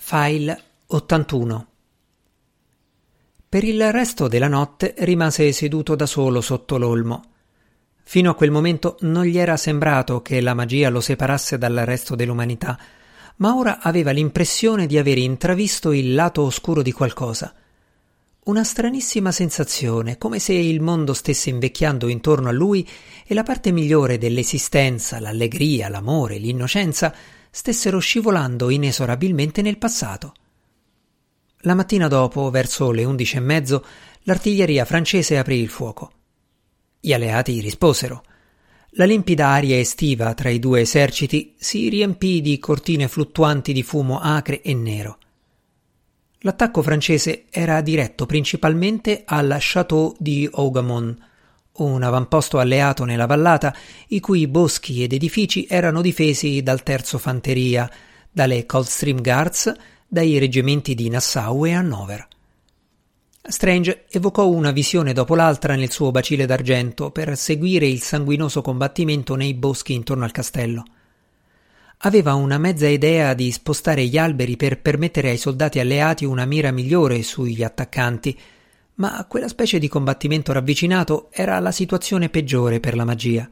File 81 Per il resto della notte rimase seduto da solo sotto l'olmo. Fino a quel momento non gli era sembrato che la magia lo separasse dal resto dell'umanità, ma ora aveva l'impressione di aver intravisto il lato oscuro di qualcosa. Una stranissima sensazione, come se il mondo stesse invecchiando intorno a lui e la parte migliore dell'esistenza, l'allegria, l'amore, l'innocenza, stessero scivolando inesorabilmente nel passato. La mattina dopo, verso le undici e mezzo, l'artiglieria francese aprì il fuoco. Gli alleati risposero. La limpida aria estiva tra i due eserciti si riempì di cortine fluttuanti di fumo acre e nero. L'attacco francese era diretto principalmente al Château di Hougamont, un avamposto alleato nella vallata, i cui boschi ed edifici erano difesi dal terzo fanteria, dalle Coldstream Guards, dai reggimenti di Nassau e Hannover. Strange evocò una visione dopo l'altra nel suo bacile d'argento per seguire il sanguinoso combattimento nei boschi intorno al castello. Aveva una mezza idea di spostare gli alberi per permettere ai soldati alleati una mira migliore sugli attaccanti, ma quella specie di combattimento ravvicinato era la situazione peggiore per la magia.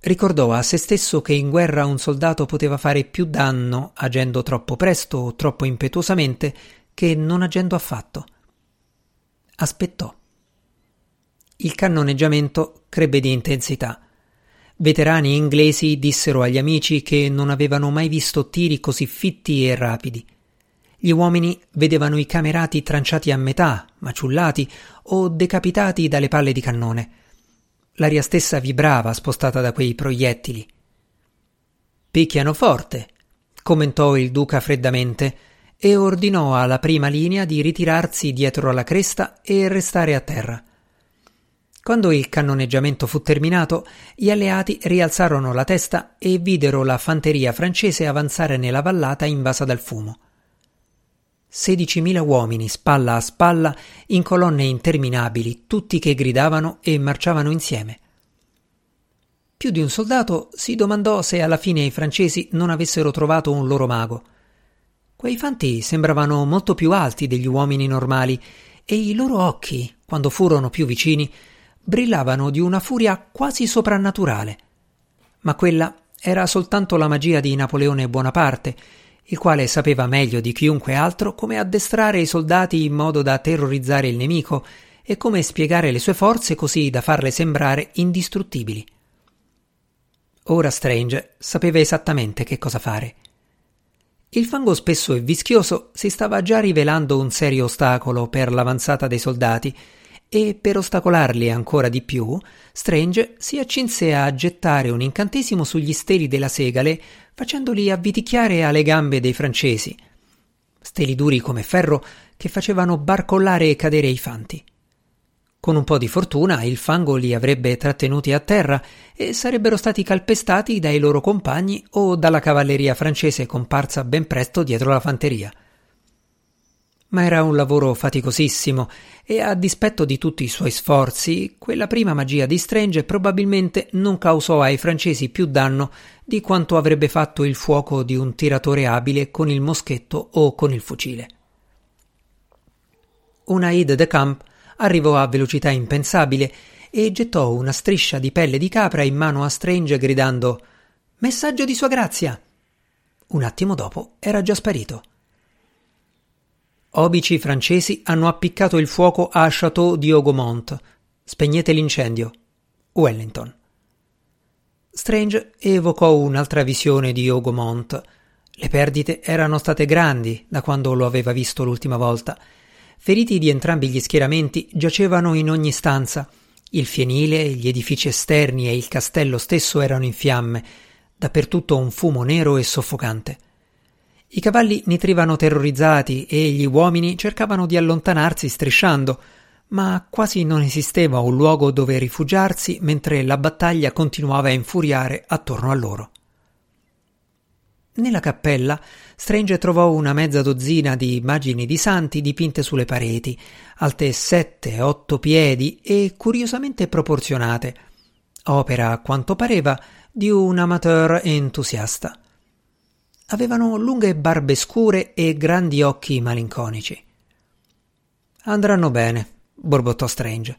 Ricordò a se stesso che in guerra un soldato poteva fare più danno agendo troppo presto o troppo impetuosamente che non agendo affatto. Aspettò. Il cannoneggiamento crebbe di intensità. Veterani inglesi dissero agli amici che non avevano mai visto tiri così fitti e rapidi. Gli uomini vedevano i camerati tranciati a metà, maciullati o decapitati dalle palle di cannone. L'aria stessa vibrava spostata da quei proiettili. Picchiano forte, commentò il duca freddamente e ordinò alla prima linea di ritirarsi dietro la cresta e restare a terra. Quando il cannoneggiamento fu terminato, gli alleati rialzarono la testa e videro la fanteria francese avanzare nella vallata invasa dal fumo. Sedicimila uomini, spalla a spalla, in colonne interminabili, tutti che gridavano e marciavano insieme. Più di un soldato si domandò se alla fine i francesi non avessero trovato un loro mago. Quei fanti sembravano molto più alti degli uomini normali e i loro occhi, quando furono più vicini, brillavano di una furia quasi soprannaturale. Ma quella era soltanto la magia di Napoleone Bonaparte, il quale sapeva meglio di chiunque altro come addestrare i soldati in modo da terrorizzare il nemico e come spiegare le sue forze così da farle sembrare indistruttibili. Ora Strange sapeva esattamente che cosa fare. Il fango spesso e vischioso si stava già rivelando un serio ostacolo per l'avanzata dei soldati e per ostacolarli ancora di più, Strange si accinse a gettare un incantesimo sugli steli della segale, facendoli avviticchiare alle gambe dei francesi. Steli duri come ferro che facevano barcollare e cadere i fanti. Con un po' di fortuna il fango li avrebbe trattenuti a terra e sarebbero stati calpestati dai loro compagni o dalla cavalleria francese comparsa ben presto dietro la fanteria ma era un lavoro faticosissimo e a dispetto di tutti i suoi sforzi, quella prima magia di Strange probabilmente non causò ai francesi più danno di quanto avrebbe fatto il fuoco di un tiratore abile con il moschetto o con il fucile. Una aide de camp arrivò a velocità impensabile e gettò una striscia di pelle di capra in mano a Strange gridando Messaggio di Sua Grazia. Un attimo dopo era già sparito. Obici francesi hanno appiccato il fuoco a Château di Hougoumont. Spegnete l'incendio. Wellington. Strange evocò un'altra visione di Hougoumont. Le perdite erano state grandi da quando lo aveva visto l'ultima volta. Feriti di entrambi gli schieramenti giacevano in ogni stanza. Il fienile, gli edifici esterni e il castello stesso erano in fiamme, dappertutto un fumo nero e soffocante. I cavalli nitrivano terrorizzati e gli uomini cercavano di allontanarsi strisciando, ma quasi non esisteva un luogo dove rifugiarsi mentre la battaglia continuava a infuriare attorno a loro. Nella cappella Strange trovò una mezza dozzina di immagini di santi dipinte sulle pareti, alte sette, otto piedi e curiosamente proporzionate, opera, a quanto pareva, di un amateur entusiasta. Avevano lunghe barbe scure e grandi occhi malinconici. Andranno bene, borbottò Strange.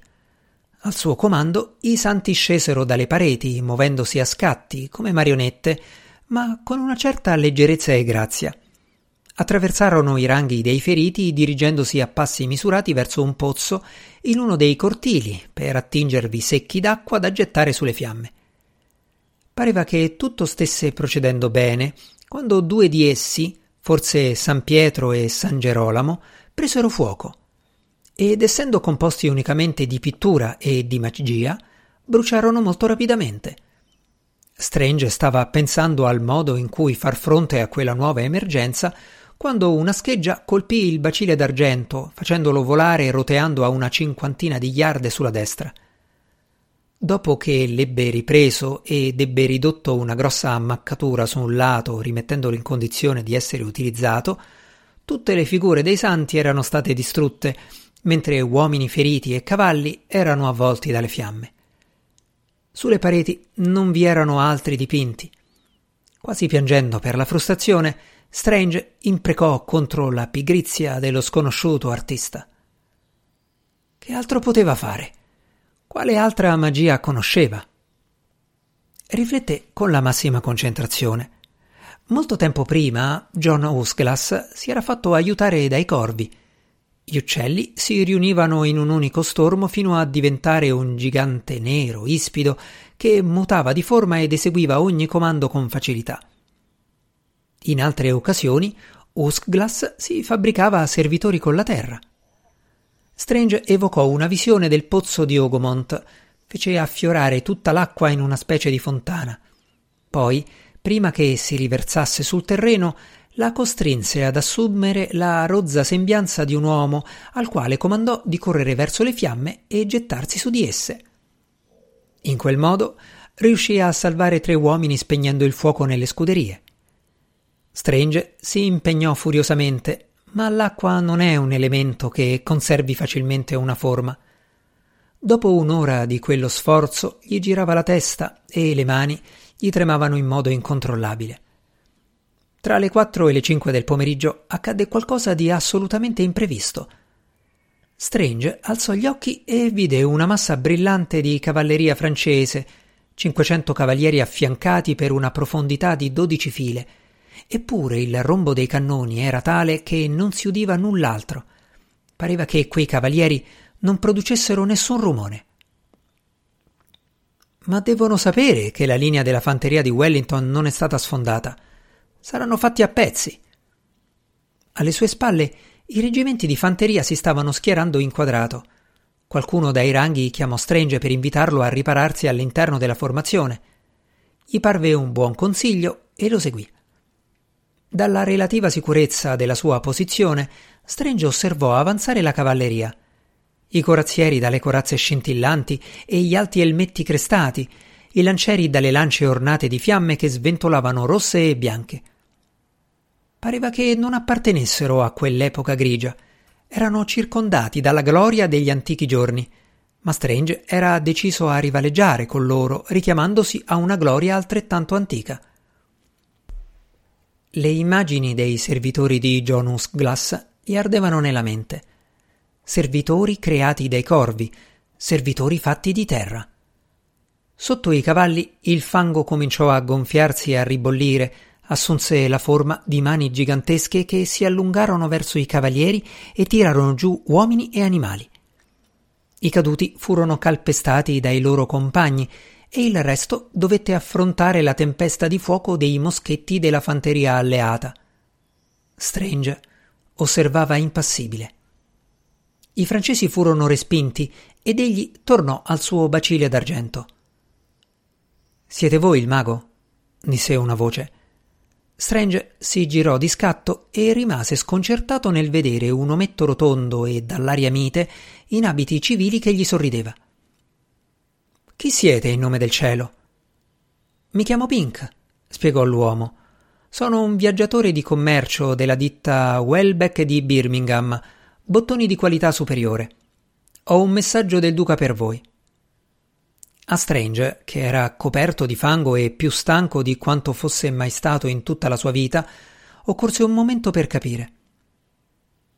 Al suo comando i santi scesero dalle pareti, muovendosi a scatti, come marionette, ma con una certa leggerezza e grazia. Attraversarono i ranghi dei feriti dirigendosi a passi misurati verso un pozzo in uno dei cortili per attingervi secchi d'acqua da gettare sulle fiamme. Pareva che tutto stesse procedendo bene quando due di essi, forse San Pietro e San Gerolamo, presero fuoco ed essendo composti unicamente di pittura e di magia, bruciarono molto rapidamente. Strange stava pensando al modo in cui far fronte a quella nuova emergenza quando una scheggia colpì il bacile d'argento, facendolo volare e roteando a una cinquantina di yarde sulla destra. Dopo che l'ebbe ripreso ed ebbe ridotto una grossa ammaccatura su un lato, rimettendolo in condizione di essere utilizzato, tutte le figure dei santi erano state distrutte, mentre uomini feriti e cavalli erano avvolti dalle fiamme. Sulle pareti non vi erano altri dipinti. Quasi piangendo per la frustrazione, Strange imprecò contro la pigrizia dello sconosciuto artista. Che altro poteva fare? Quale altra magia conosceva? Rifletté con la massima concentrazione. Molto tempo prima John Usglass si era fatto aiutare dai corvi. Gli uccelli si riunivano in un unico stormo fino a diventare un gigante nero, ispido, che mutava di forma ed eseguiva ogni comando con facilità. In altre occasioni, Uskglass si fabbricava servitori con la terra. Strange evocò una visione del pozzo di Ogomont, fece affiorare tutta l'acqua in una specie di fontana. Poi, prima che si riversasse sul terreno, la costrinse ad assumere la rozza sembianza di un uomo, al quale comandò di correre verso le fiamme e gettarsi su di esse. In quel modo riuscì a salvare tre uomini spegnendo il fuoco nelle scuderie. Strange si impegnò furiosamente, ma l'acqua non è un elemento che conservi facilmente una forma. Dopo un'ora di quello sforzo gli girava la testa e le mani gli tremavano in modo incontrollabile. Tra le quattro e le cinque del pomeriggio accadde qualcosa di assolutamente imprevisto. Strange alzò gli occhi e vide una massa brillante di cavalleria francese, cinquecento cavalieri affiancati per una profondità di dodici file, Eppure il rombo dei cannoni era tale che non si udiva null'altro. Pareva che quei cavalieri non producessero nessun rumore. Ma devono sapere che la linea della fanteria di Wellington non è stata sfondata. Saranno fatti a pezzi. Alle sue spalle i reggimenti di fanteria si stavano schierando in quadrato. Qualcuno dai ranghi chiamò Strange per invitarlo a ripararsi all'interno della formazione. Gli parve un buon consiglio e lo seguì. Dalla relativa sicurezza della sua posizione, Strange osservò avanzare la cavalleria. I corazzieri dalle corazze scintillanti e gli alti elmetti crestati, i lancieri dalle lance ornate di fiamme che sventolavano rosse e bianche. Pareva che non appartenessero a quell'epoca grigia. Erano circondati dalla gloria degli antichi giorni, ma Strange era deciso a rivaleggiare con loro, richiamandosi a una gloria altrettanto antica. Le immagini dei servitori di Jonus Glass gli ardevano nella mente. Servitori creati dai corvi, servitori fatti di terra. Sotto i cavalli il fango cominciò a gonfiarsi e a ribollire, assunse la forma di mani gigantesche che si allungarono verso i cavalieri e tirarono giù uomini e animali. I caduti furono calpestati dai loro compagni e il resto dovette affrontare la tempesta di fuoco dei moschetti della fanteria alleata. Strange osservava impassibile. I francesi furono respinti ed egli tornò al suo bacile d'argento. Siete voi il mago? disse una voce. Strange si girò di scatto e rimase sconcertato nel vedere un ometto rotondo e dall'aria mite in abiti civili che gli sorrideva. Chi siete in nome del cielo? Mi chiamo Pink, spiegò l'uomo. Sono un viaggiatore di commercio della ditta Welbeck di Birmingham, bottoni di qualità superiore. Ho un messaggio del duca per voi. A Strange, che era coperto di fango e più stanco di quanto fosse mai stato in tutta la sua vita, occorse un momento per capire.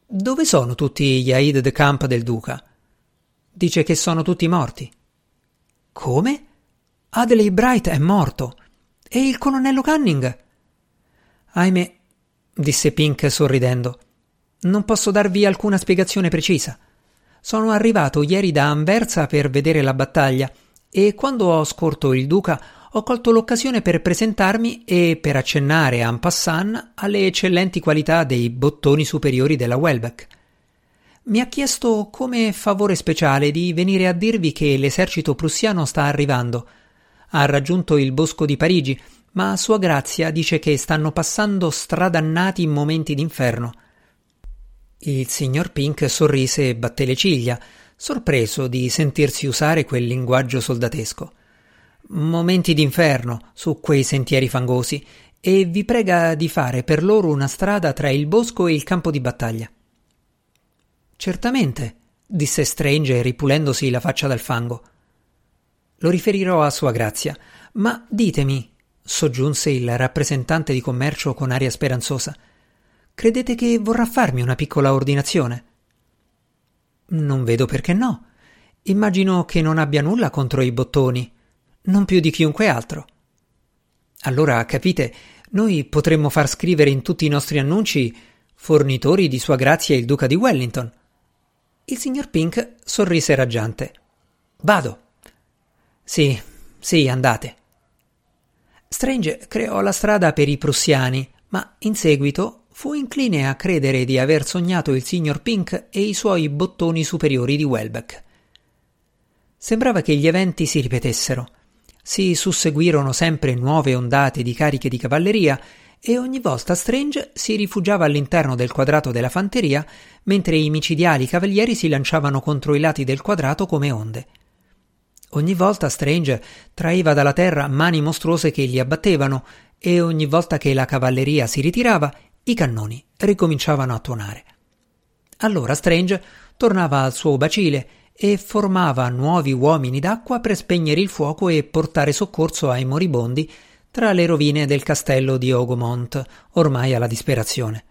Dove sono tutti gli Aid de Camp del Duca? Dice che sono tutti morti. Come? Adley Bright è morto. E il colonnello Canning? Ahimè, disse Pink sorridendo. Non posso darvi alcuna spiegazione precisa. Sono arrivato ieri da Anversa per vedere la battaglia e quando ho scorto il duca ho colto l'occasione per presentarmi e per accennare en passant alle eccellenti qualità dei bottoni superiori della Welbeck. Mi ha chiesto come favore speciale di venire a dirvi che l'esercito prussiano sta arrivando. Ha raggiunto il bosco di Parigi, ma Sua Grazia dice che stanno passando stradannati momenti d'inferno. Il signor Pink sorrise e batté le ciglia, sorpreso di sentirsi usare quel linguaggio soldatesco. Momenti d'inferno su quei sentieri fangosi, e vi prega di fare per loro una strada tra il bosco e il campo di battaglia. Certamente, disse Strange ripulendosi la faccia dal fango. Lo riferirò a Sua Grazia, ma ditemi, soggiunse il rappresentante di commercio con aria speranzosa, credete che vorrà farmi una piccola ordinazione? Non vedo perché no. Immagino che non abbia nulla contro i bottoni, non più di chiunque altro. Allora, capite, noi potremmo far scrivere in tutti i nostri annunci fornitori di Sua Grazia il Duca di Wellington. Il signor Pink sorrise raggiante. Vado. Sì, sì, andate. Strange creò la strada per i prussiani, ma in seguito fu incline a credere di aver sognato il signor Pink e i suoi bottoni superiori di Welbeck. Sembrava che gli eventi si ripetessero. Si susseguirono sempre nuove ondate di cariche di cavalleria e ogni volta Strange si rifugiava all'interno del quadrato della fanteria, mentre i micidiali cavalieri si lanciavano contro i lati del quadrato come onde. Ogni volta Strange traeva dalla terra mani mostruose che li abbattevano, e ogni volta che la cavalleria si ritirava, i cannoni ricominciavano a tuonare. Allora Strange tornava al suo bacile e formava nuovi uomini d'acqua per spegnere il fuoco e portare soccorso ai moribondi tra le rovine del castello di Ogomont, ormai alla disperazione.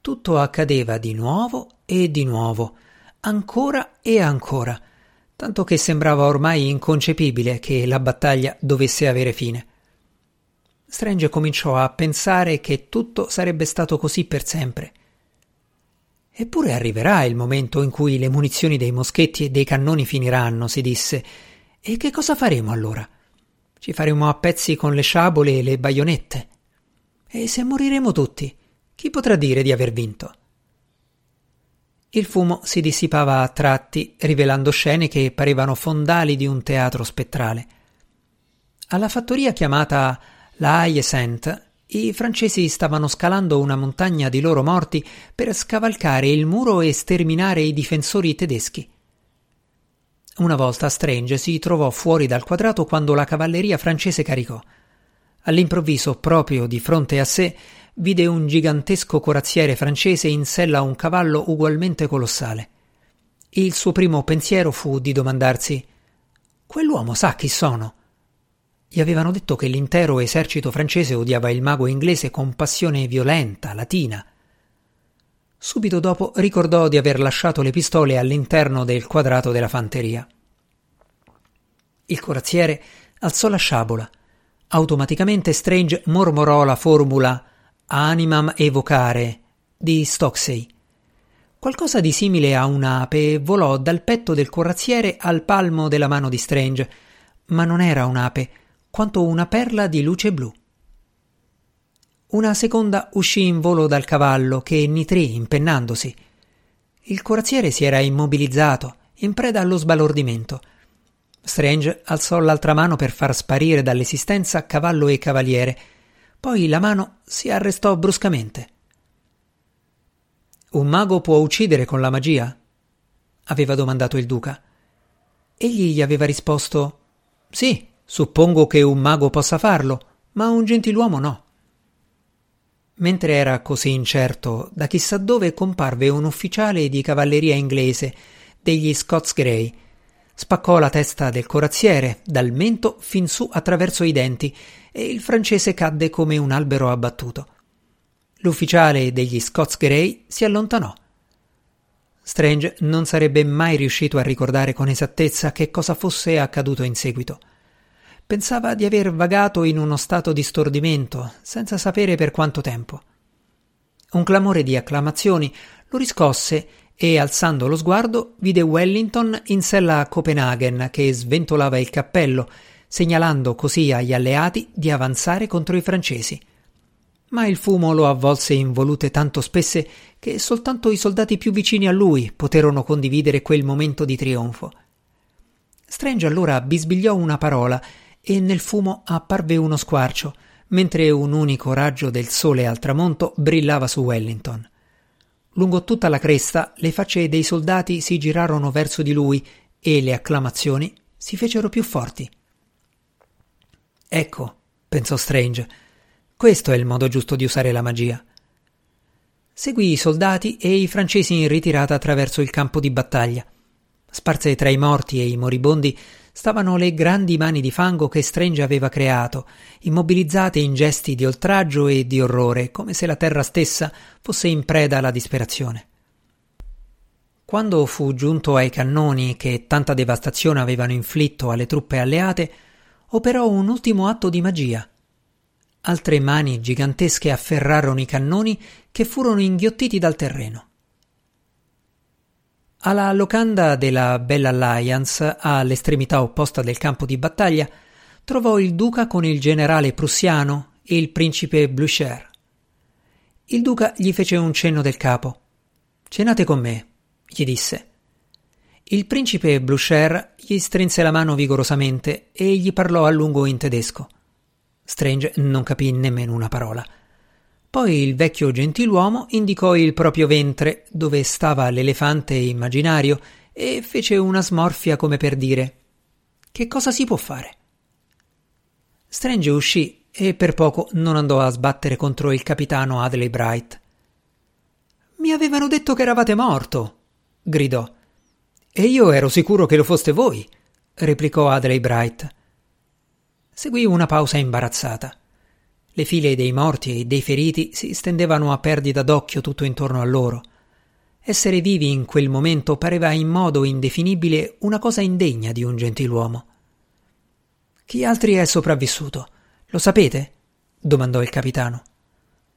Tutto accadeva di nuovo e di nuovo, ancora e ancora, tanto che sembrava ormai inconcepibile che la battaglia dovesse avere fine. Strange cominciò a pensare che tutto sarebbe stato così per sempre. Eppure arriverà il momento in cui le munizioni dei moschetti e dei cannoni finiranno, si disse. E che cosa faremo allora? Ci faremo a pezzi con le sciabole e le baionette. E se moriremo tutti, chi potrà dire di aver vinto? Il fumo si dissipava a tratti, rivelando scene che parevano fondali di un teatro spettrale. Alla fattoria chiamata La Haie Sainte, i francesi stavano scalando una montagna di loro morti per scavalcare il muro e sterminare i difensori tedeschi. Una volta Strange si trovò fuori dal quadrato quando la cavalleria francese caricò. All'improvviso, proprio di fronte a sé, vide un gigantesco corazziere francese in sella a un cavallo ugualmente colossale. Il suo primo pensiero fu di domandarsi Quell'uomo sa chi sono? Gli avevano detto che l'intero esercito francese odiava il mago inglese con passione violenta, latina. Subito dopo ricordò di aver lasciato le pistole all'interno del quadrato della fanteria. Il corazziere alzò la sciabola. Automaticamente Strange mormorò la formula animam evocare di Stocksey. Qualcosa di simile a un'ape volò dal petto del corazziere al palmo della mano di Strange, ma non era un'ape, quanto una perla di luce blu. Una seconda uscì in volo dal cavallo che nitrì impennandosi. Il corazziere si era immobilizzato, in preda allo sbalordimento. Strange alzò l'altra mano per far sparire dall'esistenza cavallo e cavaliere. Poi la mano si arrestò bruscamente. Un mago può uccidere con la magia? aveva domandato il duca. Egli gli aveva risposto Sì, suppongo che un mago possa farlo, ma un gentiluomo no. Mentre era così incerto, da chissà dove comparve un ufficiale di cavalleria inglese, degli Scots Grey. Spaccò la testa del corazziere, dal mento fin su attraverso i denti, e il francese cadde come un albero abbattuto. L'ufficiale degli Scots Grey si allontanò. Strange non sarebbe mai riuscito a ricordare con esattezza che cosa fosse accaduto in seguito. Pensava di aver vagato in uno stato di stordimento, senza sapere per quanto tempo. Un clamore di acclamazioni lo riscosse e, alzando lo sguardo, vide Wellington in sella a Copenaghen che sventolava il cappello, segnalando così agli alleati di avanzare contro i francesi. Ma il fumo lo avvolse in volute tanto spesse che soltanto i soldati più vicini a lui poterono condividere quel momento di trionfo. Strange allora bisbigliò una parola e nel fumo apparve uno squarcio, mentre un unico raggio del sole al tramonto brillava su Wellington. Lungo tutta la cresta le facce dei soldati si girarono verso di lui e le acclamazioni si fecero più forti. Ecco, pensò Strange, questo è il modo giusto di usare la magia. Seguì i soldati e i francesi in ritirata attraverso il campo di battaglia. Sparse tra i morti e i moribondi stavano le grandi mani di fango che Strange aveva creato, immobilizzate in gesti di oltraggio e di orrore, come se la terra stessa fosse in preda alla disperazione. Quando fu giunto ai cannoni che tanta devastazione avevano inflitto alle truppe alleate, operò un ultimo atto di magia. Altre mani gigantesche afferrarono i cannoni che furono inghiottiti dal terreno. Alla locanda della Bella Alliance, all'estremità opposta del campo di battaglia, trovò il duca con il generale prussiano e il principe Blücher. Il duca gli fece un cenno del capo. Cenate con me, gli disse. Il principe Blücher gli strinse la mano vigorosamente e gli parlò a lungo in tedesco. Strange non capì nemmeno una parola. Poi il vecchio gentiluomo indicò il proprio ventre, dove stava l'elefante immaginario, e fece una smorfia come per dire Che cosa si può fare? Strange uscì e per poco non andò a sbattere contro il capitano Adley Bright. Mi avevano detto che eravate morto, gridò. E io ero sicuro che lo foste voi, replicò Adley Bright. Seguì una pausa imbarazzata. Le file dei morti e dei feriti si stendevano a perdita d'occhio tutto intorno a loro. Essere vivi in quel momento pareva in modo indefinibile una cosa indegna di un gentiluomo. Chi altri è sopravvissuto? Lo sapete? domandò il capitano.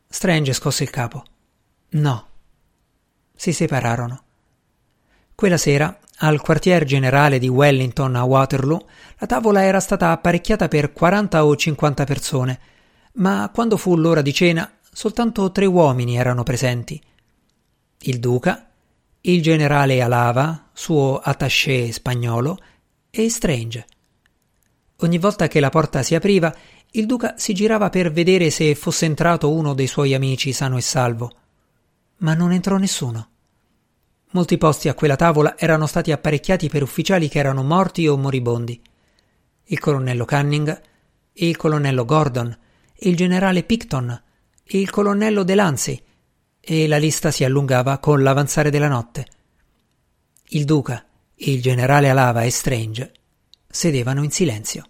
Strange scosse il capo. No. Si separarono. Quella sera, al quartier generale di Wellington a Waterloo, la tavola era stata apparecchiata per 40 o 50 persone ma quando fu l'ora di cena soltanto tre uomini erano presenti. Il duca, il generale Alava, suo attaché spagnolo, e Strange. Ogni volta che la porta si apriva, il duca si girava per vedere se fosse entrato uno dei suoi amici sano e salvo. Ma non entrò nessuno. Molti posti a quella tavola erano stati apparecchiati per ufficiali che erano morti o moribondi. Il colonnello Cunning, il colonnello Gordon, il generale Picton il colonnello Delancey, e la lista si allungava con l'avanzare della notte. Il duca, il generale Alava e Strange sedevano in silenzio.